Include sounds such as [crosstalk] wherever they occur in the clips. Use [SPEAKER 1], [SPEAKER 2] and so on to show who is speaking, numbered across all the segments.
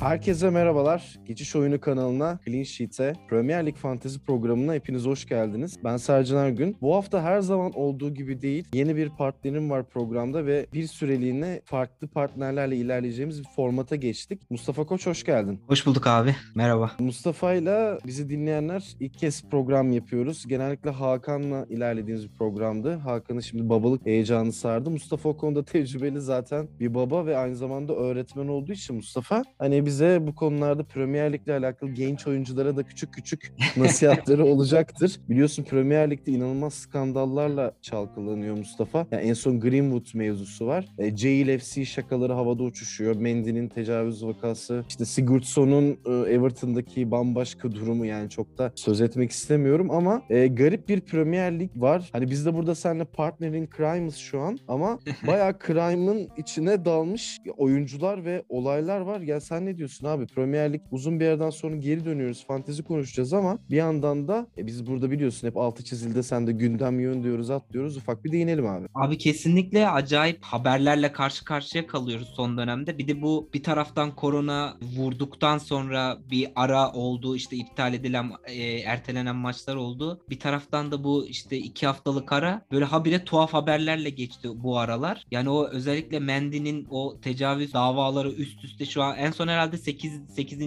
[SPEAKER 1] Herkese merhabalar. Geçiş Oyunu kanalına, Clean Sheet'e, Premier Lig Fantezi programına hepiniz hoş geldiniz. Ben Sercan Ergün. Bu hafta her zaman olduğu gibi değil, yeni bir partnerim var programda ve bir süreliğine farklı partnerlerle ilerleyeceğimiz bir formata geçtik. Mustafa Koç hoş geldin.
[SPEAKER 2] Hoş bulduk abi. Merhaba.
[SPEAKER 1] Mustafa ile bizi dinleyenler ilk kez program yapıyoruz. Genellikle Hakan'la ilerlediğimiz bir programdı. Hakan'ın şimdi babalık heyecanı sardı. Mustafa o konuda tecrübeli zaten bir baba ve aynı zamanda öğretmen olduğu için Mustafa hani bize bu konularda Premier Lig'le alakalı genç oyunculara da küçük küçük [laughs] nasihatleri olacaktır. Biliyorsun Premier Lig'de inanılmaz skandallarla çalkalanıyor Mustafa. Yani en son Greenwood mevzusu var. E, Jail FC şakaları havada uçuşuyor. Mendy'nin tecavüz vakası. İşte Sigurdsson'un e, Everton'daki bambaşka durumu yani çok da söz etmek istemiyorum ama e, garip bir Premier Lig var. Hani biz de burada seninle partnerin crime'ız şu an ama [laughs] bayağı crime'ın içine dalmış oyuncular ve olaylar var. Ya sen ne diyorsun abi? Premier Lig uzun bir yerden sonra geri dönüyoruz. Fantezi konuşacağız ama bir yandan da e, biz burada biliyorsun hep altı çizildi sen de gündem yön diyoruz atlıyoruz. Ufak bir değinelim abi.
[SPEAKER 2] Abi kesinlikle acayip haberlerle karşı karşıya kalıyoruz son dönemde. Bir de bu bir taraftan korona vurduktan sonra bir ara oldu. işte iptal edilen, e, ertelenen maçlar oldu. Bir taraftan da bu işte iki haftalık ara böyle habire tuhaf haberlerle geçti bu aralar. Yani o özellikle Mendy'nin o tecavüz davaları üst üste şu an en son herhalde 8 8.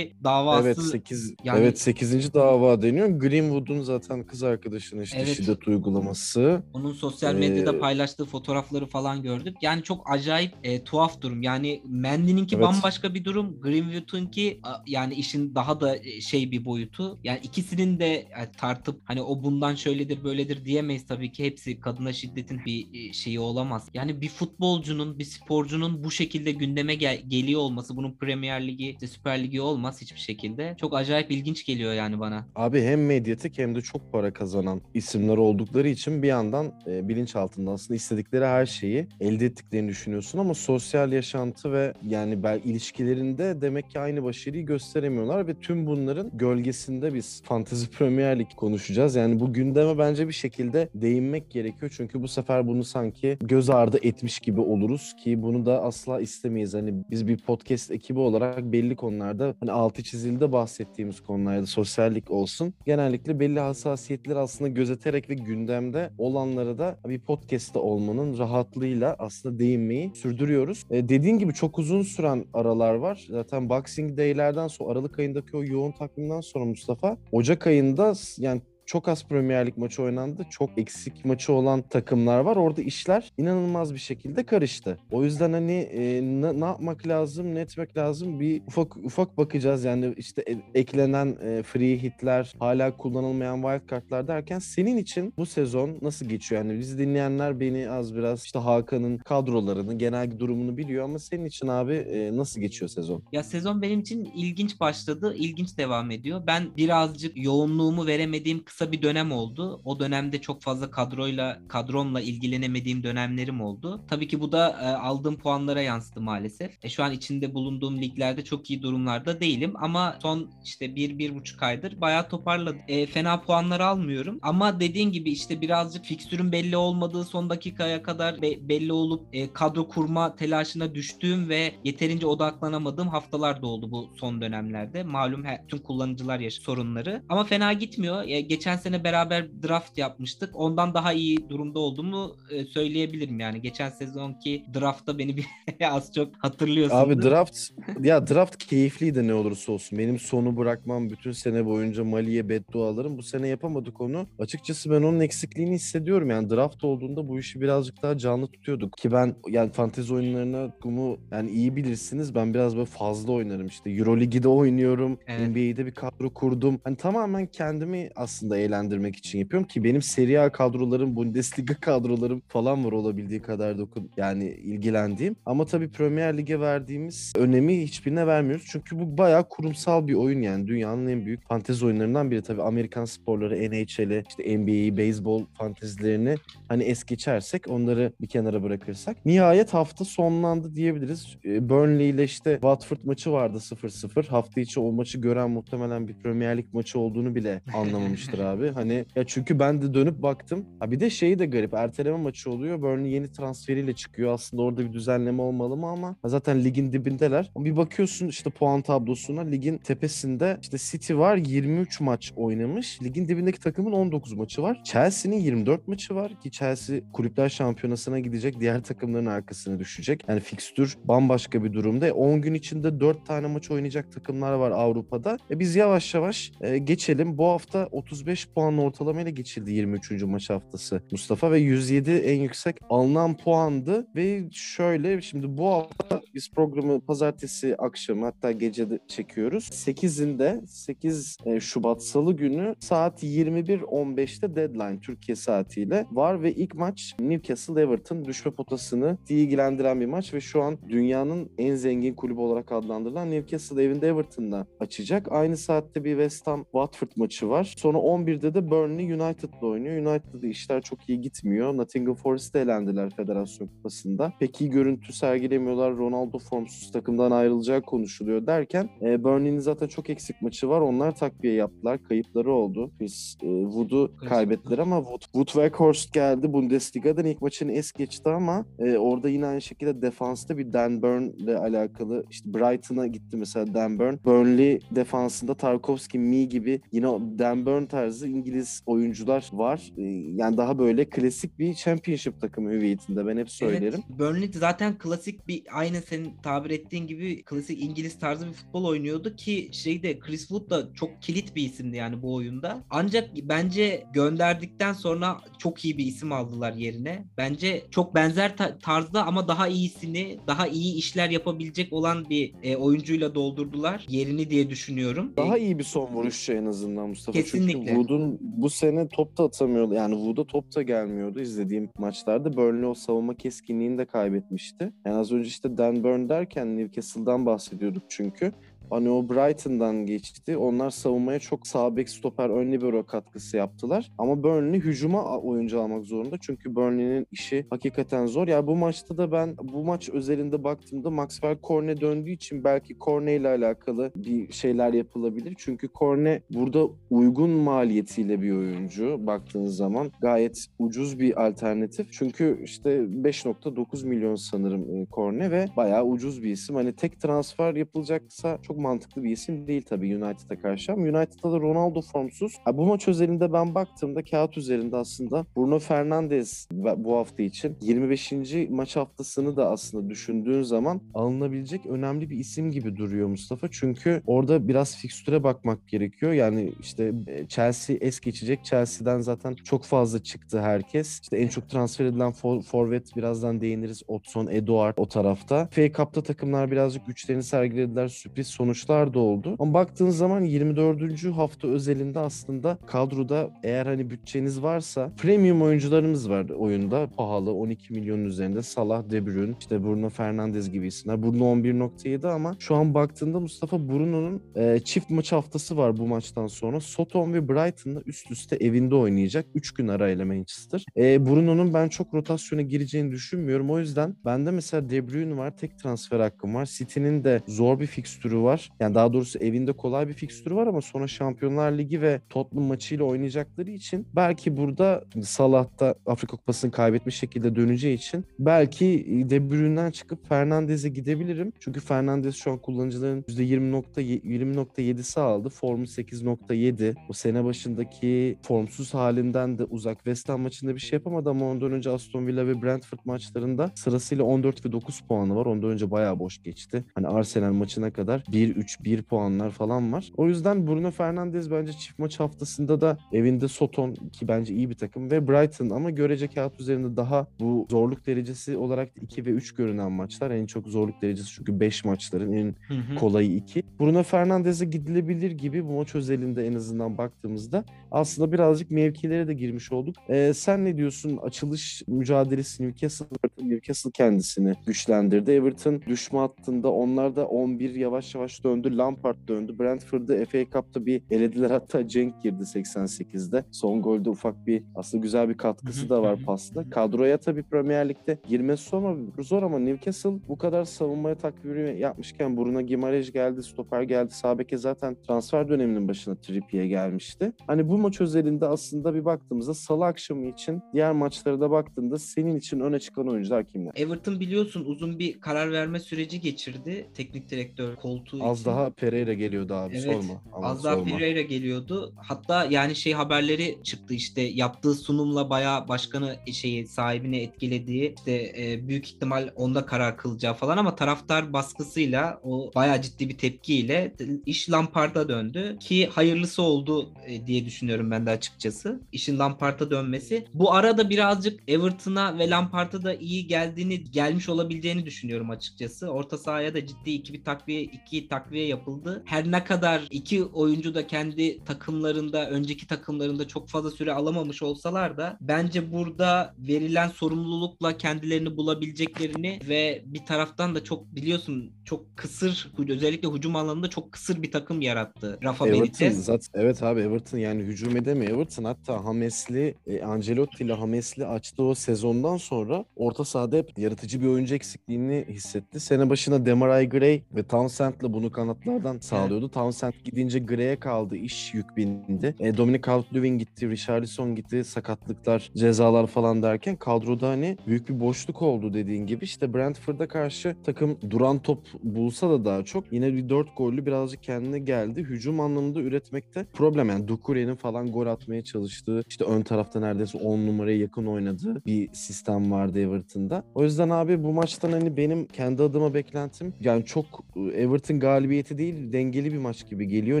[SPEAKER 2] davası
[SPEAKER 1] Evet 8
[SPEAKER 2] yani-
[SPEAKER 1] evet 8. dava deniyor. Greenwood'un zaten kız arkadaşına işte
[SPEAKER 2] Evet.
[SPEAKER 1] şiddet uygulaması.
[SPEAKER 2] Onun sosyal medyada
[SPEAKER 1] Ee,
[SPEAKER 2] paylaştığı fotoğrafları falan gördük. Yani çok acayip e, tuhaf durum. Yani Mendy'ninki
[SPEAKER 1] Evet.
[SPEAKER 2] bambaşka bir durum. Greenwood'unki yani işin daha da e, şey bir boyutu. Yani ikisinin de e, tartıp hani o bundan şöyledir böyledir diyemeyiz tabii ki. Hepsi kadına şiddetin bir e, şeyi olamaz. Yani bir futbolcunun, bir sporcunun bu şekilde gündeme gel- geliyor olması, bunun Premier Ligi, işte Süper Ligi olmaz hiçbir şekilde. Çok acayip ilginç geliyor yani bana.
[SPEAKER 1] Abi hem medyatik hem de çok para kazanan isimler oldukları için bir yandan e, bilinç altında aslında istedikleri her şeyi elde ettiklerini düşünüyorsun ama sosyal yaşantı ve yani bel ilişkilerinde demek ki aynı başarıyı gösteremiyorlar ve tüm bunların gölgesinde biz Fantasy Premier Lig konuşacağız. Yani bu gündeme bence bir şekilde değinmek gerekiyor çünkü bu sefer bunu sanki göz ardı etmiş gibi oluruz ki bunu da asla istemeyiz. Hani biz bir podcast ekibi olarak belli konularda hani altı çizildi bahsettiğimiz konularda sosyallik olsun. Genellikle belli hassasiyetleri aslında gözeterek ve gündemde olanlara da bir podcast'ta olmanın rahatlığıyla aslında değinmeyi sürdürüyoruz. E, dediğin gibi çok uzun süren aralar var. Zaten Boxing Day'lerden sonra Aralık ayındaki o yoğun takvimden sonra Mustafa Ocak ayında yani çok az Premier Lig maçı oynandı. Çok eksik maçı olan takımlar var. Orada işler inanılmaz bir şekilde karıştı. O yüzden hani e, ne, ne yapmak lazım, ne etmek lazım bir ufak ufak bakacağız. Yani işte e- eklenen e, free hitler, hala kullanılmayan wild kartlar derken senin için bu sezon nasıl geçiyor? Yani biz dinleyenler beni az biraz işte Hakan'ın kadrolarını, genel durumunu biliyor ama senin için abi e, nasıl geçiyor sezon?
[SPEAKER 2] Ya sezon benim için ilginç başladı, ilginç devam ediyor. Ben birazcık yoğunluğumu veremediğim kısa bir dönem oldu. O dönemde çok fazla kadroyla, kadromla ilgilenemediğim dönemlerim oldu. Tabii ki bu da e, aldığım puanlara yansıdı maalesef. E, şu an içinde bulunduğum liglerde çok iyi durumlarda değilim ama son işte bir, bir buçuk aydır bayağı toparladım. E, fena puanlar almıyorum ama dediğin gibi işte birazcık fikstürün belli olmadığı son dakikaya kadar be- belli olup e, kadro kurma telaşına düştüğüm ve yeterince odaklanamadığım haftalar da oldu bu son dönemlerde. Malum her, tüm kullanıcılar yaşı sorunları. Ama fena gitmiyor. E, geçen sene beraber draft yapmıştık. Ondan daha iyi durumda olduğumu e, söyleyebilirim yani. Geçen sezonki draftta beni bir [laughs] az çok hatırlıyorsunuz.
[SPEAKER 1] Abi draft ya draft keyifliydi ne olursa olsun. Benim sonu bırakmam bütün sene boyunca Mali'ye beddualarım. Bu sene yapamadık onu. Açıkçası ben onun eksikliğini hissediyorum. Yani draft olduğunda bu işi birazcık daha canlı tutuyorduk. Ki ben yani fantezi oyunlarına kumu yani iyi bilirsiniz. Ben biraz böyle fazla oynarım işte. Euroleague'de oynuyorum.
[SPEAKER 2] Evet.
[SPEAKER 1] NBA'de bir kadro kurdum. Hani tamamen kendimi aslında eğlendirmek için yapıyorum ki benim Serie A kadrolarım, Bundesliga [laughs] kadrolarım falan var olabildiği kadar dokun yani ilgilendiğim. Ama tabii Premier Lig'e verdiğimiz önemi hiçbirine vermiyoruz. Çünkü bu bayağı kurumsal bir oyun yani. Dünyanın en büyük fantezi oyunlarından biri. Tabii Amerikan sporları, NHL'i, işte NBA'yi, beyzbol fantezilerini hani es geçersek onları bir kenara bırakırsak. Nihayet hafta sonlandı diyebiliriz. Ee, Burnley ile işte Watford maçı vardı 0-0. Hafta içi o maçı gören muhtemelen bir Premier Lig maçı olduğunu bile [laughs] anlamamıştır abi. Hani ya çünkü ben de dönüp baktım. Ha bir de şeyi de garip. Erteleme maçı oluyor. Burnley yeni transferiyle çıkıyor. Aslında orada bir düzenleme olmalı mı ama zaten ligin dibindeler. Bir bakıyorsun işte puan tablosuna ligin tepesinde işte City var 23 maç oynamış. Ligin dibindeki takımın 19 maçı var. Chelsea'nin 24 maçı var ki Chelsea kulüpler şampiyonasına gidecek. Diğer takımların arkasına düşecek. Yani fikstür bambaşka bir durumda. 10 gün içinde 4 tane maç oynayacak takımlar var Avrupa'da. E biz yavaş yavaş e, geçelim. Bu hafta 35 puan ortalamayla geçildi 23. maç haftası Mustafa ve 107 en yüksek alınan puandı ve şöyle şimdi bu hafta biz programı pazartesi akşamı hatta gece de çekiyoruz. 8'inde 8 e, Şubat Salı günü saat 21.15'te deadline Türkiye saatiyle var ve ilk maç Newcastle Everton düşme potasını ilgilendiren bir maç ve şu an dünyanın en zengin kulübü olarak adlandırılan Newcastle evinde Everton'la açacak. Aynı saatte bir West Ham Watford maçı var. Sonra 11'de de Burnley United'la oynuyor. United'da işler çok iyi gitmiyor. Nottingham Forest'e elendiler Federasyon Kupası'nda. Pek iyi görüntü sergilemiyorlar. Ronaldo formsuz takımdan ayrılacağı konuşuluyor derken e, Burnley'nin zaten çok eksik maçı var. Onlar takviye yaptılar. Kayıpları oldu. Chris e, Wood'u kaybettiler ama Wood, Wood Weghorst geldi. Bundesliga'dan ilk maçını es geçti ama e, orada yine aynı şekilde defansta bir Dan Burn ile alakalı işte Brighton'a gitti mesela Dan Burn. Burnley defansında Tarkovski, Mi gibi yine Dan Burn tarzı İngiliz oyuncular var. E, yani daha böyle klasik bir championship takımı hüviyetinde ben hep söylerim.
[SPEAKER 2] Evet, Burnley zaten klasik bir aynı senin tabir ettiğin gibi klasik İngiliz tarzı bir futbol oynuyordu ki şeyde Chris Wood da çok kilit bir isimdi yani bu oyunda. Ancak bence gönderdikten sonra çok iyi bir isim aldılar yerine. Bence çok benzer ta- tarzda ama daha iyisini, daha iyi işler yapabilecek olan bir e, oyuncuyla doldurdular yerini diye düşünüyorum.
[SPEAKER 1] Daha iyi bir son vuruşçu en azından Mustafa.
[SPEAKER 2] Kesinlikle.
[SPEAKER 1] Çünkü Wood'un bu sene top da atamıyordu. Yani Wood'a top da gelmiyordu izlediğim maçlarda. Burnley o savunma keskinliğini de kaybetmişti. Yani az önce işte Dan Burn derken Newcastle'dan bahsediyorduk çünkü. Hani o Brighton'dan geçti. Onlar savunmaya çok sağ bek stoper ön libero katkısı yaptılar. Ama Burnley hücuma oyuncu almak zorunda. Çünkü Burnley'nin işi hakikaten zor. Ya bu maçta da ben bu maç özelinde baktığımda Maxwell Corne döndüğü için belki Corne ile alakalı bir şeyler yapılabilir. Çünkü Corne burada uygun maliyetiyle bir oyuncu baktığınız zaman gayet ucuz bir alternatif. Çünkü işte 5.9 milyon sanırım e, Corne ve bayağı ucuz bir isim. Hani tek transfer yapılacaksa çok mantıklı bir isim değil tabii United'a karşı ama United'da da Ronaldo formsuz. Ha, bu maç özelinde ben baktığımda kağıt üzerinde aslında Bruno Fernandes bu hafta için 25. maç haftasını da aslında düşündüğün zaman alınabilecek önemli bir isim gibi duruyor Mustafa. Çünkü orada biraz fikstüre bakmak gerekiyor. Yani işte e, Chelsea es geçecek. Chelsea'den zaten çok fazla çıktı herkes. İşte en çok transfer edilen for, forvet birazdan değiniriz. Otson, Eduard o tarafta. FA Cup'ta takımlar birazcık güçlerini sergilediler. Sürpriz sonuçlar da oldu. Ama baktığın zaman 24. hafta özelinde aslında kadroda eğer hani bütçeniz varsa premium oyuncularımız var oyunda. Pahalı 12 milyonun üzerinde. Salah, De Bruyne, işte Bruno Fernandes gibi isimler. Bruno 11.7 ama şu an baktığında Mustafa Bruno'nun e, çift maç haftası var bu maçtan sonra. Soton ve Brighton'la üst üste evinde oynayacak. 3 gün arayla Manchester. E, Bruno'nun ben çok rotasyona gireceğini düşünmüyorum. O yüzden bende mesela De Bruyne var. Tek transfer hakkım var. City'nin de zor bir fikstürü var. Yani daha doğrusu evinde kolay bir fikstürü var ama sonra Şampiyonlar Ligi ve Tottenham maçıyla oynayacakları için belki burada Salah'ta Afrika Kupası'nı kaybetmiş şekilde döneceği için belki De Bruyne'den çıkıp Fernandez'e gidebilirim. Çünkü Fernandez şu an kullanıcıların %20.7'si aldı. Formu 8.7. O sene başındaki formsuz halinden de uzak. West Ham maçında bir şey yapamadı ama ondan önce Aston Villa ve Brentford maçlarında sırasıyla 14 ve 9 puanı var. Ondan önce bayağı boş geçti. Hani Arsenal maçına kadar 1-3, 1 puanlar falan var. O yüzden Bruno Fernandes bence çift maç haftasında da evinde Soton ki bence iyi bir takım ve Brighton ama görece kağıt üzerinde daha bu zorluk derecesi olarak 2 ve 3 görünen maçlar. En çok zorluk derecesi çünkü 5 maçların en kolayı 2. Bruno Fernandes'e gidilebilir gibi bu maç özelinde en azından baktığımızda aslında birazcık mevkilere de girmiş olduk. Ee, sen ne diyorsun? Açılış mücadelesi Newcastle, Newcastle kendisini güçlendirdi. Everton düşme hattında onlar da 11 yavaş yavaş maç döndü. Lampard döndü. Brentford'da FA Cup'ta bir elediler. Hatta Cenk girdi 88'de. Son golde ufak bir aslında güzel bir katkısı da var pasla. Kadroya tabii Premier Lig'de girmesi zor ama, zor ama Newcastle bu kadar savunmaya takviri yapmışken Bruno Gimareş geldi, stoper geldi. Sabeke zaten transfer döneminin başına Trippier gelmişti. Hani bu maç özelinde aslında bir baktığımızda salı akşamı için diğer maçlara da baktığında senin için öne çıkan oyuncular kimler?
[SPEAKER 2] Everton biliyorsun uzun bir karar verme süreci geçirdi. Teknik direktör koltuğu
[SPEAKER 1] Az
[SPEAKER 2] için.
[SPEAKER 1] daha Pereira geliyordu abi
[SPEAKER 2] Evet,
[SPEAKER 1] sorma. Ama
[SPEAKER 2] Az daha
[SPEAKER 1] sorma.
[SPEAKER 2] Pereira geliyordu. Hatta yani şey haberleri çıktı işte yaptığı sunumla bayağı başkanı şeyi sahibini etkilediği işte e, büyük ihtimal onda karar kılacağı falan ama taraftar baskısıyla o bayağı ciddi bir tepkiyle iş Lampard'a döndü ki hayırlısı oldu e, diye düşünüyorum ben de açıkçası. İşin Lampard'a dönmesi. Bu arada birazcık Everton'a ve Lampard'a da iyi geldiğini gelmiş olabileceğini düşünüyorum açıkçası. Orta sahaya da ciddi iki bir takviye iki takviye yapıldı. Her ne kadar iki oyuncu da kendi takımlarında önceki takımlarında çok fazla süre alamamış olsalar da bence burada verilen sorumlulukla kendilerini bulabileceklerini ve bir taraftan da çok biliyorsun çok kısır özellikle hücum alanında çok kısır bir takım yarattı Rafa
[SPEAKER 1] Everton
[SPEAKER 2] Benitez.
[SPEAKER 1] zaten evet abi Everton yani hücum edemiyor. Everton hatta Hamesli, e, Ancelotti ile Hamesli açtığı o sezondan sonra orta sahada hep yaratıcı bir oyuncu eksikliğini hissetti. Sene başına Demarai Gray ve Townsend'le bunu kanatlardan sağlıyordu. Townsend gidince Gray'e kaldı. iş yük bindi. E, Dominic Calvert-Lewin gitti, Richarlison gitti. Sakatlıklar, cezalar falan derken kadroda hani büyük bir boşluk oldu dediğin gibi. İşte Brentford'a karşı takım duran top bulsa da daha çok yine bir 4 gollü birazcık kendine geldi. Hücum anlamında üretmekte problem. Yani Dukure'nin falan gol atmaya çalıştığı işte ön tarafta neredeyse 10 numaraya yakın oynadığı bir sistem vardı Everton'da. O yüzden abi bu maçtan hani benim kendi adıma beklentim yani çok e, Everton galibiyeti değil dengeli bir maç gibi geliyor.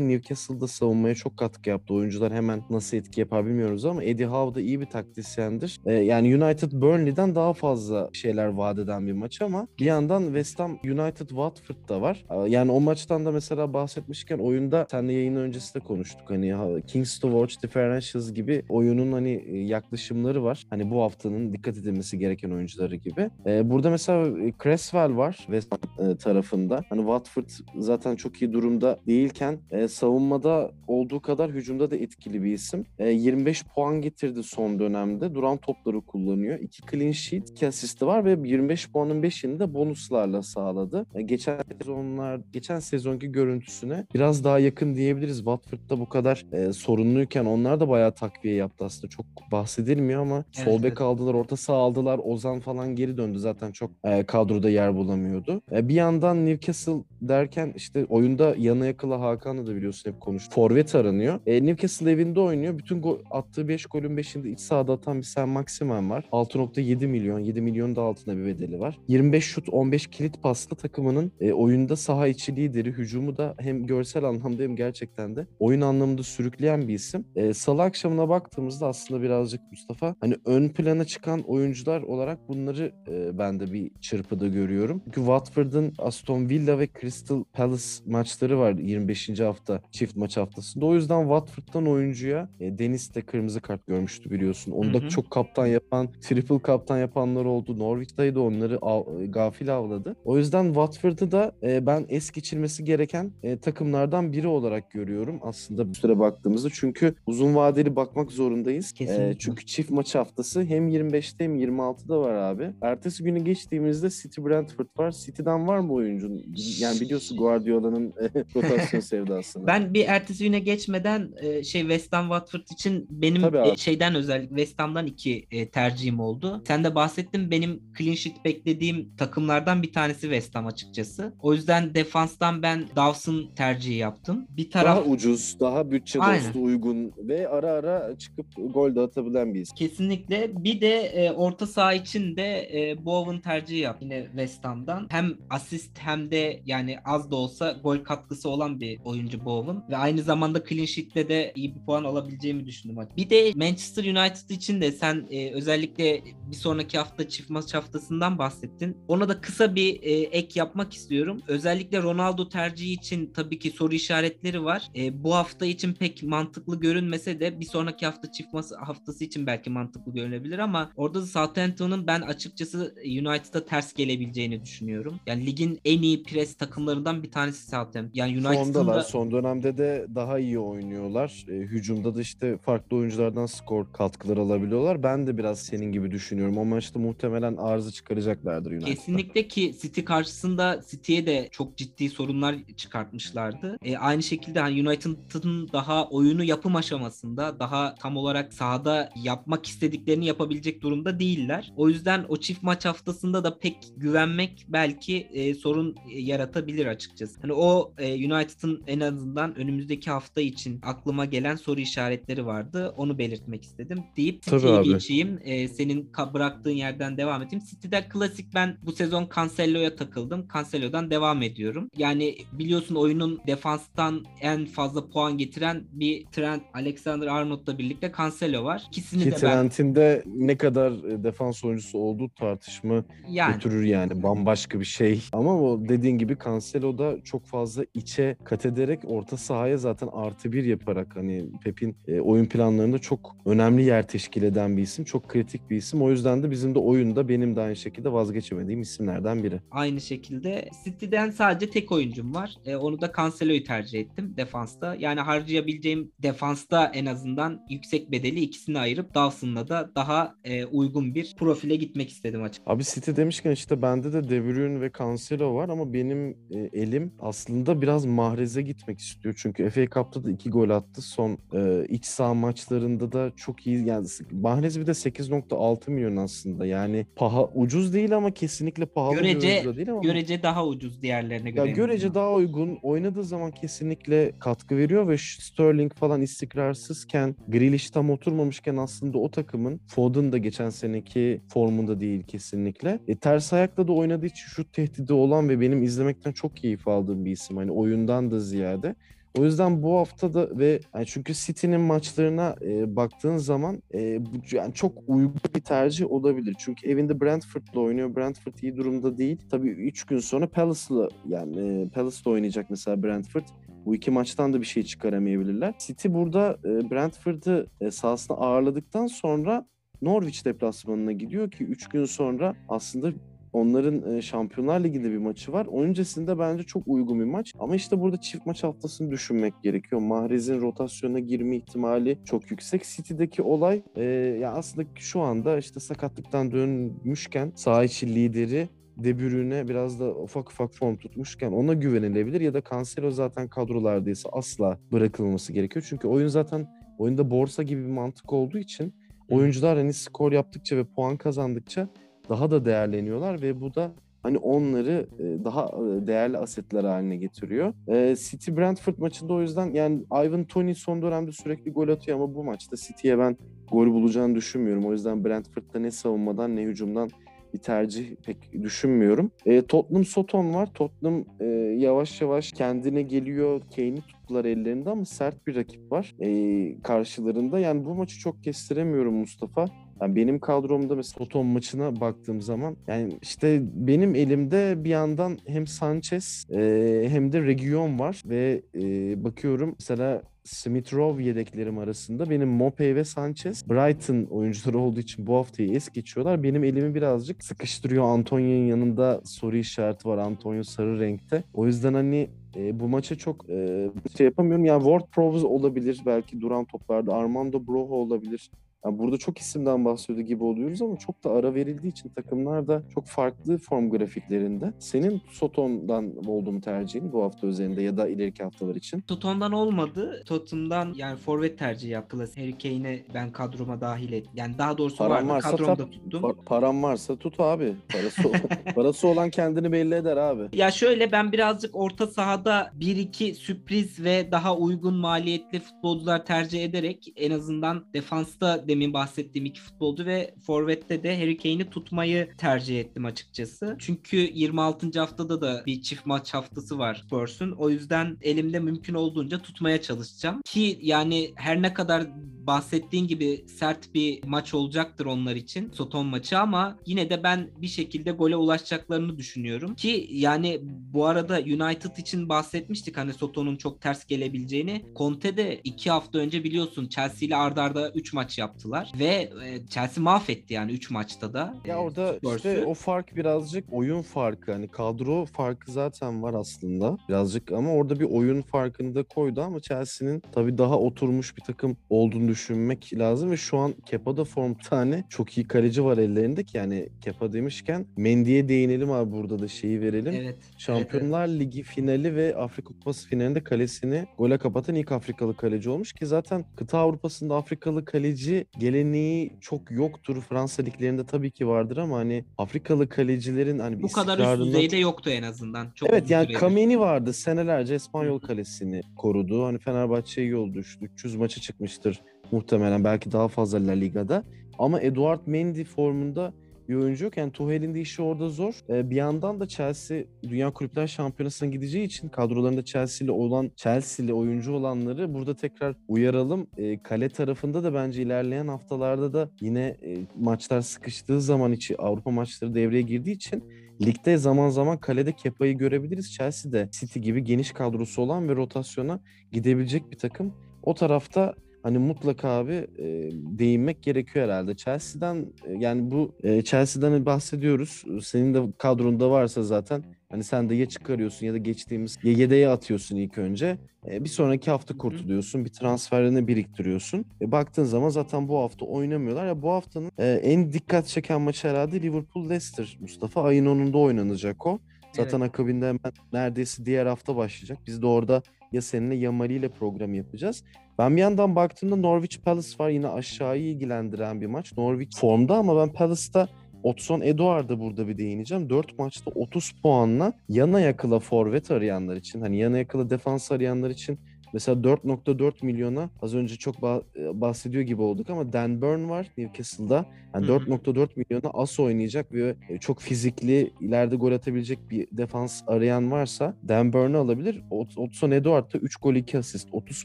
[SPEAKER 1] Newcastle'da savunmaya çok katkı yaptı. Oyuncular hemen nasıl etki yapar bilmiyoruz ama Eddie Howe da iyi bir taktisyendir. E, yani United Burnley'den daha fazla şeyler vaat eden bir maç ama bir yandan West Ham United Watford da var. E, Yani o maçtan da mesela bahsetmişken oyunda seninle yayın öncesi de konuştuk. Hani ha- Kings to Watch Differentials gibi oyunun hani e, yaklaşımları var. Hani bu haftanın dikkat edilmesi gereken oyuncuları gibi. E, burada mesela e, Cresswell var West Ham e, tarafında. Hani Watford zaten çok iyi durumda değilken e, savunmada olduğu kadar hücumda da etkili bir isim. E, 25 puan getirdi son dönemde. Duran topları kullanıyor. 2 clean sheet, 2 asisti var ve 25 puanın 5'ini de bonuslarla sağladı. E, geçen sezonlar, geçen sezonki görüntüsüne biraz daha yakın diyebiliriz. Watford'da bu kadar e, sorunluyken onlar da bayağı takviye yaptı aslında. Çok bahsedilmiyor ama
[SPEAKER 2] Evet,
[SPEAKER 1] sol bek
[SPEAKER 2] evet.
[SPEAKER 1] aldılar, orta saha aldılar. Ozan falan geri döndü. Zaten çok e, kadroda yer bulamıyordu. E, bir yandan Newcastle derken işte oyunda yana yakıla Hakan'la da biliyorsun hep konuştuk. Forvet aranıyor. E, Newcastle evinde oynuyor. Bütün go- attığı 5 golün 5'inde iç sahada atan bir Sam Maximen var. 6.7 milyon. 7 milyon da altında bir bedeli var. 25 şut 15 kilit paslı takımının e, oyunda saha içi lideri. Hücumu da hem görsel anlamda hem gerçekten de oyun anlamında sürükleyen bir isim. E, Salı akşamına baktığımızda aslında birazcık Mustafa hani ön plana çıkan oyuncular olarak bunları e, ben de bir çırpıda görüyorum. Çünkü Watford'ın Aston Villa ve Crystal Palace maçları var 25. hafta çift maç haftasında. O yüzden Watford'dan oyuncuya e, Deniz de kırmızı kart görmüştü biliyorsun. Onu da
[SPEAKER 2] Hı hı.
[SPEAKER 1] çok kaptan yapan, triple kaptan yapanlar oldu. Norwich'taydı da onları av- e, gafil avladı. O yüzden Watford'ı da e, ben es geçilmesi gereken e, takımlardan biri olarak görüyorum aslında bu süre baktığımızda. Çünkü uzun vadeli bakmak zorundayız.
[SPEAKER 2] Kesinlikle.
[SPEAKER 1] E, çünkü çift maç haftası hem 25'te hem 26'da var abi. Ertesi günü geçtiğimizde City Brentford var. City'den var mı oyuncun? Yani biliyorsun Guardiola'nın e, [laughs] rotasyon sevdasını.
[SPEAKER 2] Ben bir ertesi güne geçmeden e, şey West Ham Watford için benim
[SPEAKER 1] Tabii abi.
[SPEAKER 2] e, şeyden özellikle West Ham'dan iki tercihim oldu. Sen de bahsettin benim clean sheet beklediğim takımlardan bir tanesi West Ham açıkçası. O yüzden defanstan ben Dawson tercihi yaptım. Bir taraf
[SPEAKER 1] Daha ucuz, daha bütçe
[SPEAKER 2] Aynen.
[SPEAKER 1] dostu uygun ve ara ara çıkıp gol de atabilen bir isim.
[SPEAKER 2] Kesinlikle. Bir de e, orta saha için de e, Bowen tercihi yap yine West Ham'dan. Hem asist hem de yani az da olsa gol katkısı olan bir oyuncu Bowen. Ve aynı zamanda clean sheet'le de iyi bir puan alabileceğimi düşündüm. Bir de Manchester United için de sen e, özellikle bir sonraki hafta çift maç haftasından bahsettin. Ona da kısa bir e, ek yapmak istiyorum. Özellikle Ronaldo tercihi için tabii ki soru işaretleri var. E, bu hafta için pek mantıklı görünmese de bir sonraki hafta çift maç haftası için belki mantıklı görünebilir ama orada da Southampton'ın ben açıkçası United'a ters gelebileceğini düşünüyorum. Yani ligin en iyi pres takımlarından takımlardan bir tanesi Southampton. Yani United'ın da
[SPEAKER 1] Son dönemde de daha iyi oynuyorlar. E, hücumda da işte farklı oyunculardan skor katkıları alabiliyorlar. Ben de biraz senin gibi düşünüyorum. O maçta muhtemelen arıza çıkaracaklardır United'da.
[SPEAKER 2] Kesinlikle ki City karşısında City'ye de çok ciddi sorunlar çıkartmışlardı. E, aynı şekilde hani United'ın daha oyunu yapım aşamasında daha tam olarak sahada yapmak istediklerini yapabilecek durumda değiller. O yüzden o çift maç haftasında da pek güvenmek belki e, sorun e, yaratabilir açıkçası. Hani o e, United'ın en azından önümüzdeki hafta için aklıma gelen soru işaretleri vardı. Onu belirtmek istedim deyip
[SPEAKER 1] abi.
[SPEAKER 2] geçeyim. E, senin bıraktığın yerden devam edeyim. City'de klasik ben bu sezon Cancelo'ya takıldım. Cancelo'dan devam ediyorum. Yani biliyorsun oyunun defanstan en fazla puan getiren bir Trent Alexander-Arnold'la birlikte Cancelo var. İkisini
[SPEAKER 1] Ki
[SPEAKER 2] de ben
[SPEAKER 1] Trent'in de ne kadar e, defans oyuncusu olduğu tartışma
[SPEAKER 2] yani
[SPEAKER 1] götürür yani bambaşka bir şey. Ama o dediğin gibi Cancelo da çok fazla içe kat ederek orta sahaya zaten artı bir yaparak hani Pep'in e, oyun planlarında çok önemli yer teşkil eden bir isim. Çok kritik bir isim. O yüzden de bizim de oyunda benim de aynı şekilde vazgeçemediğim isimlerden biri.
[SPEAKER 2] aynı şekilde City'den sadece tek oyuncum var. E, onu da Cancelo'yu tercih ettim defansta. Yani harcayabileceğim defansta en azından yüksek bedeli ikisini ayırıp Dawson'la da daha e, uygun bir profile gitmek istedim açık.
[SPEAKER 1] Abi City demişken işte bende de De Bruyne ve Cancelo var ama benim e, elim aslında biraz Mahrez'e gitmek istiyor. Çünkü FA Cup'ta da iki gol attı. Son e, iç saha maçlarında da çok iyi. Yani Mahrez bir de 8.6 milyon aslında. Yani paha ucuz değil ama kesinlikle pahalı bir
[SPEAKER 2] Görece-
[SPEAKER 1] da değil ama.
[SPEAKER 2] Görece daha ucuz diğerlerine göre.
[SPEAKER 1] Ya görece daha uygun. Oynadığı zaman kesinlikle katkı veriyor ve Sterling falan istikrarsızken, Grealish tam oturmamışken aslında o takımın Foden da geçen seneki formunda değil kesinlikle. E, ters ayakla da oynadığı için şut tehdidi olan ve benim izlemekten çok keyif aldığım bir isim. Hani oyundan da ziyade. O yüzden bu hafta da ve yani çünkü City'nin maçlarına e, baktığın zaman e, bu yani çok uygun bir tercih olabilir. Çünkü evinde Brentford'la oynuyor. Brentford iyi durumda değil. Tabii 3 gün sonra Palace'la yani e, Palace'la oynayacak mesela Brentford. Bu iki maçtan da bir şey çıkaramayabilirler. City burada e, Brentford'ı e, sahasına ağırladıktan sonra Norwich deplasmanına gidiyor ki 3 gün sonra aslında Onların e, Şampiyonlar Ligi'nde bir maçı var. Onun öncesinde bence çok uygun bir maç. Ama işte burada çift maç haftasını düşünmek gerekiyor. Mahrez'in rotasyona girme ihtimali çok yüksek. City'deki olay e, ya aslında şu anda işte sakatlıktan dönmüşken saha içi lideri De Bruyne biraz da ufak ufak form tutmuşken ona güvenilebilir ya da Cancelo zaten kadrolardaysa asla bırakılması gerekiyor. Çünkü oyun zaten oyunda borsa gibi bir mantık olduğu için oyuncular hani skor yaptıkça ve puan kazandıkça daha da değerleniyorlar ve bu da hani onları e, daha e, değerli asetler haline getiriyor. E, City Brentford maçında o yüzden yani Ivan Toney son dönemde sürekli gol atıyor ama bu maçta City'ye ben gol bulacağını düşünmüyorum. O yüzden Brentford'da ne savunmadan ne hücumdan bir tercih pek düşünmüyorum. E, Tottenham Soton var. Tottenham e, yavaş yavaş kendine geliyor. Kane'i tuttular ellerinde ama sert bir rakip var e, karşılarında. Yani bu maçı çok kestiremiyorum Mustafa. Yani benim kadromda mesela Soton maçına baktığım zaman yani işte benim elimde bir yandan hem Sanchez e, hem de Region var ve e, bakıyorum mesela Smith Rowe yedeklerim arasında benim Mopey ve Sanchez Brighton oyuncuları olduğu için bu haftayı es geçiyorlar. Benim elimi birazcık sıkıştırıyor. Antonio'nun yanında soru işareti var. Antonio sarı renkte. O yüzden hani e, bu maça çok e, şey yapamıyorum. Yani Ward Prowse olabilir belki duran toplarda. Armando Broho olabilir. Yani burada çok isimden bahsediyor gibi oluyoruz ama çok da ara verildiği için takımlar da çok farklı form grafiklerinde. Senin Soton'dan oldu mu tercihin bu hafta üzerinde ya da ileriki haftalar için?
[SPEAKER 2] Tottenham'dan olmadı. Tottenham'dan yani forvet tercihi yaptı. Harry Kane'i ben kadroma dahil ettim. Yani daha doğrusu
[SPEAKER 1] Paran
[SPEAKER 2] vardı.
[SPEAKER 1] varsa
[SPEAKER 2] Kadromda
[SPEAKER 1] tap-
[SPEAKER 2] tuttum.
[SPEAKER 1] Pa- param varsa tut abi. Parası, [laughs] parası olan kendini belli eder abi.
[SPEAKER 2] Ya şöyle ben birazcık orta sahada 1-2 sürpriz ve daha uygun maliyetli futbolcular tercih ederek en azından defansta demin bahsettiğim iki futbolcu ve forvette de Harry Kane'i tutmayı tercih ettim açıkçası. Çünkü 26. haftada da bir çift maç haftası var Spurs'un. O yüzden elimde mümkün olduğunca tutmaya çalışacağım. Ki yani her ne kadar bahsettiğin gibi sert bir maç olacaktır onlar için. Soton maçı ama yine de ben bir şekilde gole ulaşacaklarını düşünüyorum. Ki yani bu arada United için bahsetmiştik hani Soton'un çok ters gelebileceğini. Conte de iki hafta önce biliyorsun Chelsea ile arda arda 3 maç yaptılar ve e, Chelsea mahvetti yani 3 maçta da.
[SPEAKER 1] Ya
[SPEAKER 2] e,
[SPEAKER 1] orada
[SPEAKER 2] Spurs'u.
[SPEAKER 1] işte o fark birazcık oyun farkı. Hani kadro farkı zaten var aslında birazcık ama orada bir oyun farkını da koydu ama Chelsea'nin tabii daha oturmuş bir takım olduğunu düşünmek lazım ve şu an Kepa'da form tane çok iyi kaleci var ellerinde ki yani Kepa demişken Mendy'ye değinelim abi burada da şeyi verelim.
[SPEAKER 2] Evet.
[SPEAKER 1] Şampiyonlar Ligi finali ve Afrika Kupası finalinde kalesini gole kapatan ilk Afrikalı kaleci olmuş ki zaten kıta Avrupa'sında Afrikalı kaleci geleneği çok yoktur. Fransa liglerinde tabii ki vardır ama hani Afrikalı kalecilerin hani
[SPEAKER 2] Bu kadar üst düzeyde yoktu en azından. Çok
[SPEAKER 1] Evet yani
[SPEAKER 2] süredir.
[SPEAKER 1] Kameni vardı senelerce İspanyol kalesini korudu. Hani Fenerbahçe yol düştü. 300 maça çıkmıştır muhtemelen belki daha fazla La Liga'da. Ama Eduard Mendy formunda bir oyuncu yok. Yani Tuchel'in de işi orada zor. Ee, bir yandan da Chelsea Dünya Kulüpler Şampiyonası'na gideceği için kadrolarında Chelsea'li olan Chelsea'li oyuncu olanları burada tekrar uyaralım. Ee, kale tarafında da bence ilerleyen haftalarda da yine e, maçlar sıkıştığı zaman içi Avrupa maçları devreye girdiği için Ligde zaman zaman kalede Kepa'yı görebiliriz. Chelsea de City gibi geniş kadrosu olan ve rotasyona gidebilecek bir takım. O tarafta hani mutlaka abi e, değinmek gerekiyor herhalde. Chelsea'den e, yani bu e, Chelsea'den bahsediyoruz. Senin de kadronda varsa zaten hani sen de ya çıkarıyorsun ya da geçtiğimiz ya yedeğe atıyorsun ilk önce. E, bir sonraki hafta kurtuluyorsun. Bir transferini biriktiriyorsun. E, baktığın zaman zaten bu hafta oynamıyorlar. Ya bu haftanın e, en dikkat çeken maçı herhalde Liverpool-Leicester. Mustafa ayın 10'unda oynanacak o. Zaten akabinde hemen neredeyse diğer hafta başlayacak. Biz de orada ya seninle ya Mali ile program yapacağız. Ben bir yandan baktığımda Norwich Palace var. Yine aşağıyı ilgilendiren bir maç. Norwich formda ama ben Palace'ta Otson Eduard'a burada bir değineceğim. 4 maçta 30 puanla yana yakıla forvet arayanlar için hani yana yakıla defans arayanlar için mesela 4.4 milyona az önce çok bah- bahsediyor gibi olduk ama Dan Burn var Newcastle'da. Yani
[SPEAKER 2] Hı hı.
[SPEAKER 1] 4.4 milyona as oynayacak ve e, çok fizikli ileride gol atabilecek bir defans arayan varsa Dan Burn'u alabilir. Ot- Otson Eduard da 3 gol 2 asist 30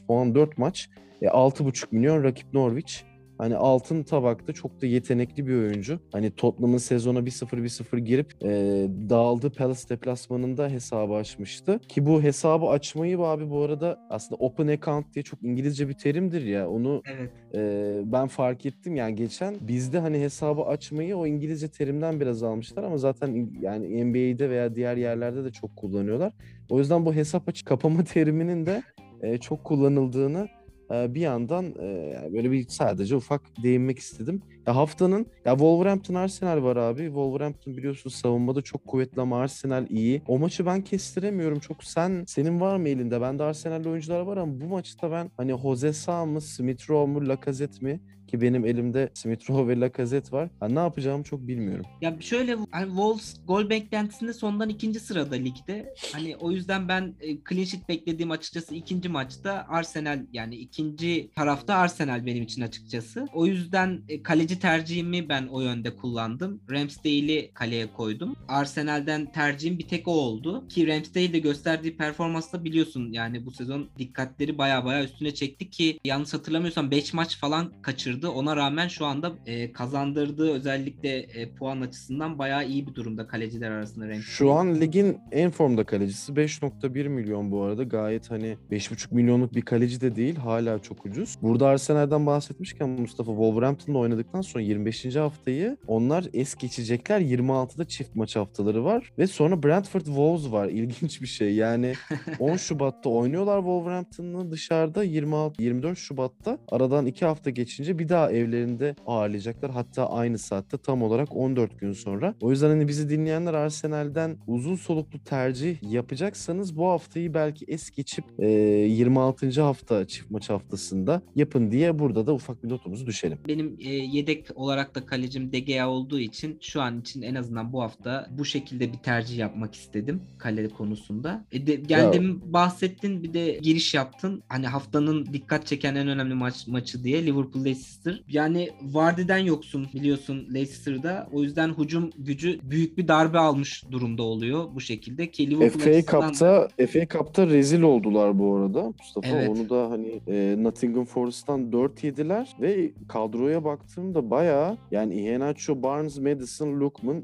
[SPEAKER 1] puan 4 maç. E, 6.5 milyon rakip Norwich. Hani altın tabakta çok da yetenekli bir oyuncu. Hani Tottenham'ın sezona 1-0 1-0 girip e, dağıldığı Palace deplasmanında hesabı açmıştı. Ki bu hesabı açmayı abi bu arada aslında open account diye çok İngilizce bir terimdir ya. Onu
[SPEAKER 2] Evet.
[SPEAKER 1] ee, ben fark ettim yani geçen bizde hani hesabı açmayı o İngilizce terimden biraz almışlar ama zaten yani NBA'de veya diğer yerlerde de çok kullanıyorlar. O yüzden bu hesap açıp kapama [laughs] teriminin de e, çok kullanıldığını e, bir yandan e, böyle bir sadece ufak değinmek istedim. Ya haftanın ya Wolverhampton Arsenal var abi. Wolverhampton biliyorsun savunmada çok kuvvetli ama Arsenal iyi. O maçı ben kestiremiyorum. Çok sen senin var mı elinde? Bende Arsenal'li oyuncular var ama bu maçta ben hani Jose Sa mı, Smith Rowe mu, Lacazette mi? Ki benim elimde Smith Rowe ve Lacazette var. Ha, ne yapacağımı çok bilmiyorum.
[SPEAKER 2] Ya şöyle hani Wolves gol beklentisinde sondan ikinci sırada ligde. Hani o yüzden ben e, clean sheet beklediğim açıkçası ikinci maçta Arsenal yani ikinci tarafta Arsenal benim için açıkçası. O yüzden e, kaleci tercihimi ben o yönde kullandım. Ramsdale'i kaleye koydum. Arsenal'den tercihim bir tek o oldu. Ki Ramsdale de gösterdiği performansla biliyorsun yani bu sezon dikkatleri baya baya üstüne çekti ki yanlış hatırlamıyorsam 5 maç falan kaçırdı. Ona rağmen şu anda e, kazandırdığı özellikle e, puan açısından bayağı iyi bir durumda kaleciler arasında Ramsdale.
[SPEAKER 1] Şu an ligin en formda kalecisi 5.1 milyon bu arada. Gayet hani 5.5 milyonluk bir kaleci de değil. Hala çok ucuz. Burada Arsenal'den bahsetmişken Mustafa Wolverhampton'la oynadıktan sonra 25. haftayı onlar es geçecekler. 26'da çift maç haftaları var. Ve sonra Brentford Wolves var. [laughs] İlginç bir şey. Yani [laughs] 10 Şubat'ta oynuyorlar Wolverhampton'la dışarıda 26 24 Şubat'ta aradan 2 hafta geçince bir daha evlerinde ağırlayacaklar. Hatta aynı saatte tam olarak 14 gün sonra. O yüzden hani bizi dinleyenler Arsenal'den uzun soluklu tercih yapacaksanız bu haftayı belki es geçip e, 26. hafta çift maç haftasında yapın diye burada da ufak bir notumuzu düşelim.
[SPEAKER 2] Benim e, yedek olarak da kalecim De Gea olduğu için şu an için en azından bu hafta bu şekilde bir tercih yapmak istedim kale konusunda. E de, geldim bahsettin bir de giriş yaptın. Hani haftanın dikkat çeken en önemli maç maçı diye Liverpool Leicester Leicester. Yani Vardy'den yoksun biliyorsun Leicester'da. O yüzden hücum gücü büyük bir darbe almış durumda oluyor bu şekilde. Ki Liverpool
[SPEAKER 1] FA
[SPEAKER 2] açısından-
[SPEAKER 1] Cup'ta FA Cup'ta rezil oldular bu arada Mustafa.
[SPEAKER 2] Evet.
[SPEAKER 1] Onu da hani e, Nottingham Forest'tan 4 yediler ve kadroya baktığımda bayağı yani Iheanacho, Barnes, Madison, Lookman,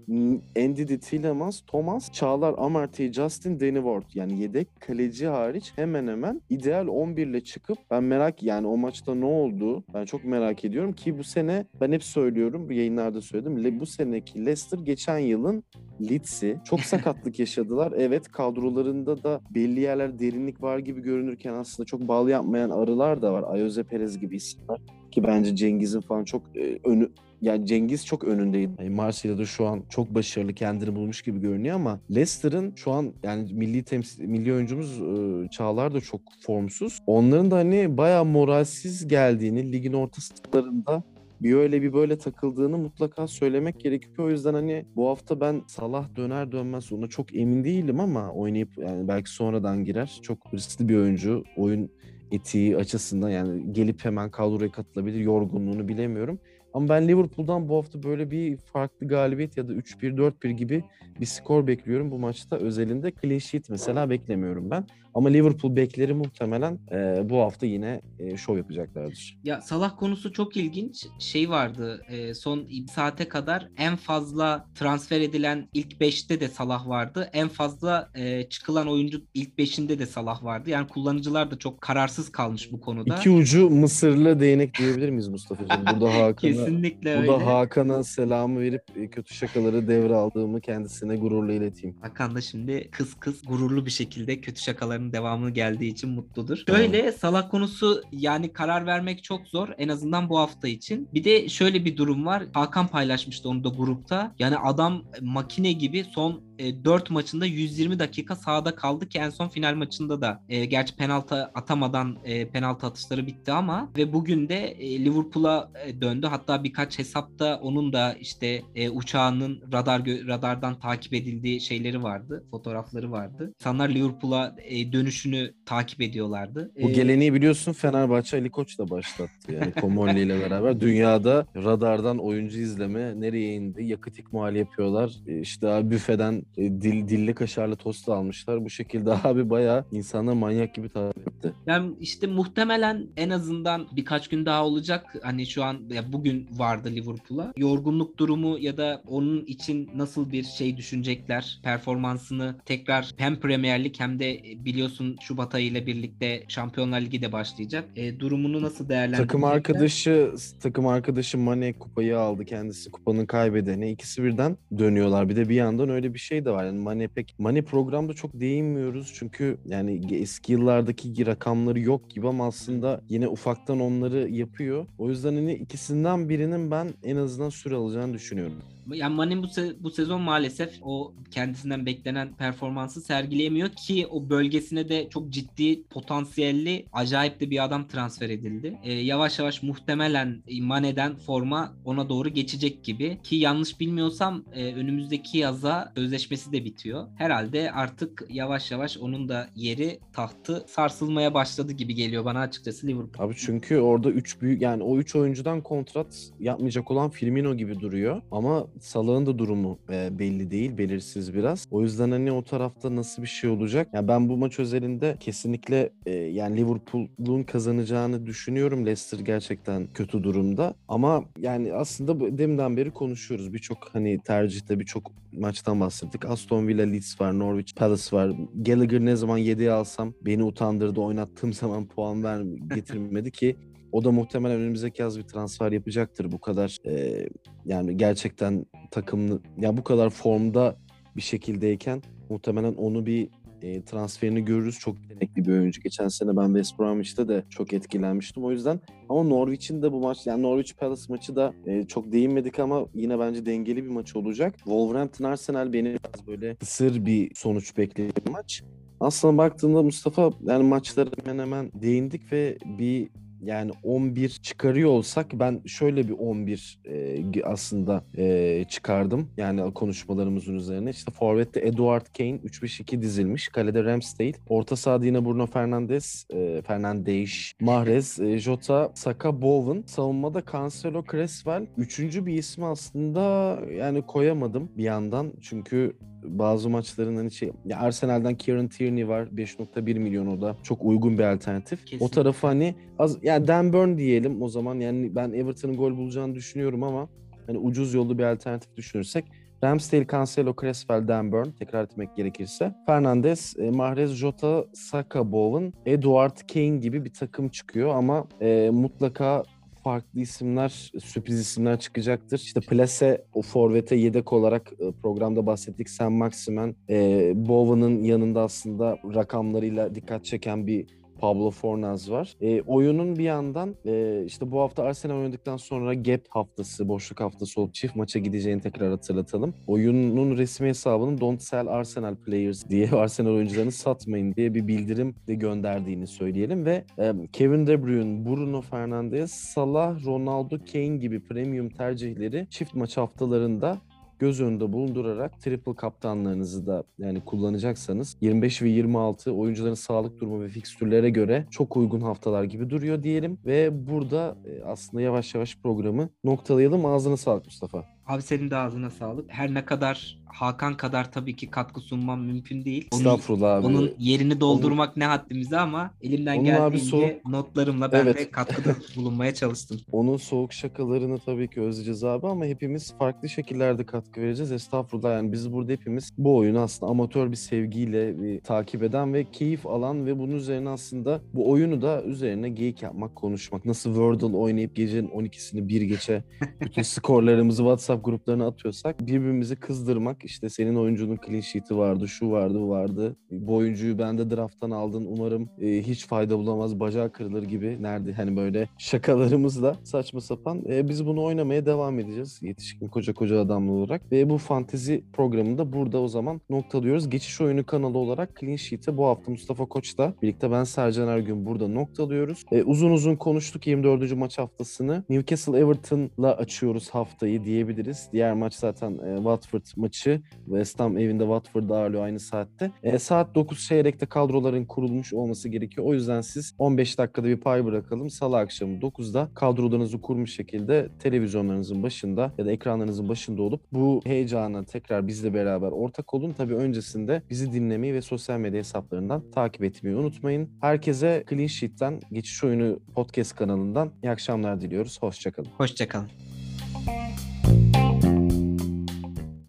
[SPEAKER 1] Andy Tielemans, Thomas, Çağlar, Amartey, Justin, Danny Ward yani yedek kaleci hariç hemen hemen ideal 11 ile çıkıp ben merak yani o maçta ne oldu ben çok merak ediyorum ki bu sene ben hep söylüyorum yayınlarda söyledim Le- bu seneki Leicester geçen yılın Leeds'i çok sakatlık [laughs] yaşadılar. Evet kadrolarında da belli yerler derinlik var gibi görünürken aslında çok bağlı yapmayan arılar da var. Ayoze Perez gibi isimler ki bence Cengiz'in falan çok e, önü yani Cengiz çok önündeydi. Yani Marsilya'da şu an çok başarılı kendini bulmuş gibi görünüyor ama Leicester'ın şu an yani milli temsil milli oyuncumuz e, Çağlar da çok formsuz. Onların da hani bayağı moralsiz geldiğini ligin orta sıralarında bir öyle bir böyle takıldığını mutlaka söylemek gerekiyor. O yüzden hani bu hafta ben Salah döner dönmez ona çok emin değilim ama oynayıp yani belki sonradan girer. Çok riskli bir oyuncu. Oyun etiği açısından yani gelip hemen kadroya katılabilir. Yorgunluğunu bilemiyorum. Ama ben Liverpool'dan bu hafta böyle bir farklı galibiyet ya da 3-1, 4-1 gibi bir skor bekliyorum bu maçta. Özelinde clean sheet mesela beklemiyorum ben. Ama Liverpool bekleri muhtemelen e, bu hafta yine e, şov yapacaklardır.
[SPEAKER 2] Ya Salah konusu çok ilginç. Şey vardı e, son saate kadar en fazla transfer edilen ilk 5'te de Salah vardı. En fazla e, çıkılan oyuncu ilk 5'inde de Salah vardı. Yani kullanıcılar da çok kararsız kalmış bu konuda.
[SPEAKER 1] İki ucu Mısırlı değnek diyebilir miyiz Mustafa'cığım? Burada [laughs] Hakan'a
[SPEAKER 2] Kesinlikle öyle.
[SPEAKER 1] burada Hakan'a selamı verip e, kötü şakaları devraldığımı kendisine gururla ileteyim.
[SPEAKER 2] Hakan da şimdi kız kız gururlu bir şekilde kötü şakaların devamı geldiği için mutludur.
[SPEAKER 1] Tamam.
[SPEAKER 2] Şöyle Salah konusu yani karar vermek çok zor en azından bu hafta için. Bir de şöyle bir durum var. Hakan paylaşmıştı onu da grupta. Yani adam makine gibi son 4 maçında 120 dakika sahada kaldı ki en son final maçında da e, gerçi penaltı atamadan e, penaltı atışları bitti ama ve bugün de e, Liverpool'a e, döndü. Hatta birkaç hesapta onun da işte e, uçağının radar radardan takip edildiği şeyleri vardı, fotoğrafları vardı. İnsanlar Liverpool'a e, dönüşünü takip ediyorlardı.
[SPEAKER 1] Bu
[SPEAKER 2] E,
[SPEAKER 1] geleneği biliyorsun Fenerbahçe Ali Koç da başlattı. Yani [laughs] Komolli ile beraber dünyada radardan oyuncu izleme nereye indi? Yakıt ikmali yapıyorlar. E, İşte büfeden e, dil, dilli kaşarlı tost almışlar. Bu şekilde [laughs] abi bayağı insanlar manyak gibi takip etti.
[SPEAKER 2] Yani işte muhtemelen en azından birkaç gün daha olacak. Hani şu an ya bugün vardı Liverpool'a. Yorgunluk durumu ya da onun için nasıl bir şey düşünecekler? Performansını tekrar hem Premier Lig hem de biliyorsun Şubat ayı ile birlikte Şampiyonlar Ligi de başlayacak. E, durumunu nasıl değerlendirecekler?
[SPEAKER 1] Takım arkadaşı takım arkadaşı Mane kupayı aldı. Kendisi kupanın kaybedeni. İkisi birden dönüyorlar. Bir de bir yandan öyle bir şey de var. Yani Mane pek Mane programda çok değinmiyoruz. Çünkü yani eski yıllardaki rakamları yok gibi ama aslında yine ufaktan onları yapıyor. O yüzden hani ikisinden birinin ben en azından süre alacağını düşünüyorum.
[SPEAKER 2] Yani Mane bu, se- bu sezon maalesef o kendisinden beklenen performansı sergileyemiyor ki o bölgesine de çok ciddi potansiyelli acayip de bir adam transfer edildi. Ee, yavaş yavaş muhtemelen Mane'den forma ona doğru geçecek gibi ki yanlış bilmiyorsam e, önümüzdeki yaza sözleşmesi de bitiyor. Herhalde artık yavaş yavaş onun da yeri tahtı sarsılmaya başladı gibi geliyor bana açıkçası Liverpool.
[SPEAKER 1] Abi çünkü orada 3 büyük yani o 3 oyuncudan kontrat yapmayacak olan Firmino gibi duruyor. Ama Salah'ın da durumu e, belli değil, belirsiz biraz. O yüzden hani o tarafta nasıl bir şey olacak? Yani ben bu maç özelinde kesinlikle e, yani Liverpool'un kazanacağını düşünüyorum. Leicester gerçekten kötü durumda. Ama yani aslında deminden beri konuşuyoruz. Birçok hani tercihte birçok maçtan bahsettik. Aston Villa, Leeds var, Norwich, Palace var. Gallagher ne zaman 7'ye alsam beni utandırdı. Oynattığım zaman puan ver getirmedi ki o da muhtemelen önümüzdeki yaz bir transfer yapacaktır. Bu kadar e, yani gerçekten takımlı ya bu kadar formda bir şekildeyken muhtemelen onu bir e, transferini görürüz. Çok yetenekli bir oyuncu. Geçen sene ben West Bromwich'te de çok etkilenmiştim. O yüzden ama Norwich'in de bu maç yani Norwich Palace maçı da e, çok değinmedik ama yine bence dengeli bir maç olacak. Wolverhampton Arsenal beni biraz böyle kısır bir sonuç bekleyen maç. Aslında baktığımda Mustafa yani maçlara hemen hemen değindik ve bir yani 11 çıkarıyor olsak ben şöyle bir 11 e, aslında e, çıkardım. Yani konuşmalarımızın üzerine. İşte Forvet'te Eduard Kane 3-5-2 dizilmiş. Kalede Ramsdale. Orta sahada yine Bruno Fernandes, e, Fernandes, Mahrez, e, Jota, Saka, Bowen. Savunmada Cancelo, Creswell. Üçüncü bir ismi aslında yani koyamadım bir yandan. Çünkü bazı maçların hani şey ya Arsenal'dan Kieran Tierney var 5.1 milyon o da çok uygun bir alternatif.
[SPEAKER 2] Kesinlikle.
[SPEAKER 1] O tarafı hani az yani Dan Burn diyelim o zaman yani ben Everton'ın gol bulacağını düşünüyorum ama hani ucuz yollu bir alternatif düşünürsek Ramsdale, Cancelo, Creswell, Dan Burn tekrar etmek gerekirse. Fernandes, e, Mahrez, Jota, Saka, Bowen, Eduard Kane gibi bir takım çıkıyor ama e, mutlaka farklı isimler, sürpriz isimler çıkacaktır. İşte Plase o forvete yedek olarak e, programda bahsettik. Sam Maximen, e, Bowen'ın yanında aslında rakamlarıyla dikkat çeken bir Pablo Fornaz var. E, oyunun bir yandan e, işte bu hafta Arsenal oynadıktan sonra gap haftası, boşluk haftası olup çift maça gideceğini tekrar hatırlatalım. Oyunun resmi hesabının Don't Sell Arsenal Players diye [laughs] Arsenal oyuncularını satmayın diye bir bildirim de gönderdiğini söyleyelim ve e, Kevin De Bruyne, Bruno Fernandes, Salah, Ronaldo, Kane gibi premium tercihleri çift maç haftalarında göz önünde bulundurarak triple kaptanlarınızı da yani kullanacaksanız 25 ve 26 oyuncuların sağlık durumu ve fikstürlere göre çok uygun haftalar gibi duruyor diyelim ve burada e, aslında yavaş yavaş programı noktalayalım. Ağzına sağlık Mustafa.
[SPEAKER 2] Abi senin de ağzına sağlık. Her ne kadar Hakan kadar tabii ki katkı sunmam mümkün değil. Onun,
[SPEAKER 1] Estağfurullah abi.
[SPEAKER 2] onun yerini doldurmak ne haddimize ama elimden
[SPEAKER 1] Onun abi
[SPEAKER 2] geldiğince notlarımla ben
[SPEAKER 1] Evet.
[SPEAKER 2] de katkıda [laughs] bulunmaya çalıştım.
[SPEAKER 1] Onun soğuk şakalarını tabii ki özleyeceğiz abi ama hepimiz farklı şekillerde katkı vereceğiz. Estağfurullah yani biz burada hepimiz bu oyunu aslında amatör bir sevgiyle bir takip eden ve keyif alan ve bunun üzerine aslında bu oyunu da üzerine geyik yapmak, konuşmak. Nasıl Wordle oynayıp gecenin 12'sini bir geçe bütün [laughs] skorlarımızı WhatsApp gruplarına atıyorsak birbirimizi kızdırmak. İşte senin oyuncunun clean sheet'i vardı, şu vardı, vardı. Bu oyuncuyu ben de drafttan aldın. Umarım e, hiç fayda bulamaz, bacağı kırılır gibi. Nerede hani böyle şakalarımızla saçma sapan. E, biz bunu oynamaya devam edeceğiz. Yetişkin koca koca adamlı olarak. Ve bu fantezi programını da burada o zaman noktalıyoruz. Geçiş oyunu kanalı olarak Clean Sheet'e bu hafta Mustafa Koç'la birlikte ben Sercan Ergün burada noktalıyoruz. E, uzun uzun konuştuk 24. maç haftasını. Newcastle Everton'la açıyoruz haftayı diyebiliriz. Diğer maç zaten e, Watford maçı. West Ham evinde Watford'da ağırlıyor aynı saatte. E, saat 9 çeyrekte kadroların kurulmuş olması gerekiyor. O yüzden siz 15 dakikada bir pay bırakalım. Salı akşamı 9'da kadrolarınızı kurmuş şekilde televizyonlarınızın başında ya da ekranlarınızın başında olup bu heyecana tekrar bizle beraber ortak olun. Tabii öncesinde bizi dinlemeyi ve sosyal medya hesaplarından takip etmeyi unutmayın. Herkese Clean Sheet'ten Geçiş Oyunu podcast kanalından iyi akşamlar diliyoruz. Hoşçakalın.
[SPEAKER 2] Hoşçakalın.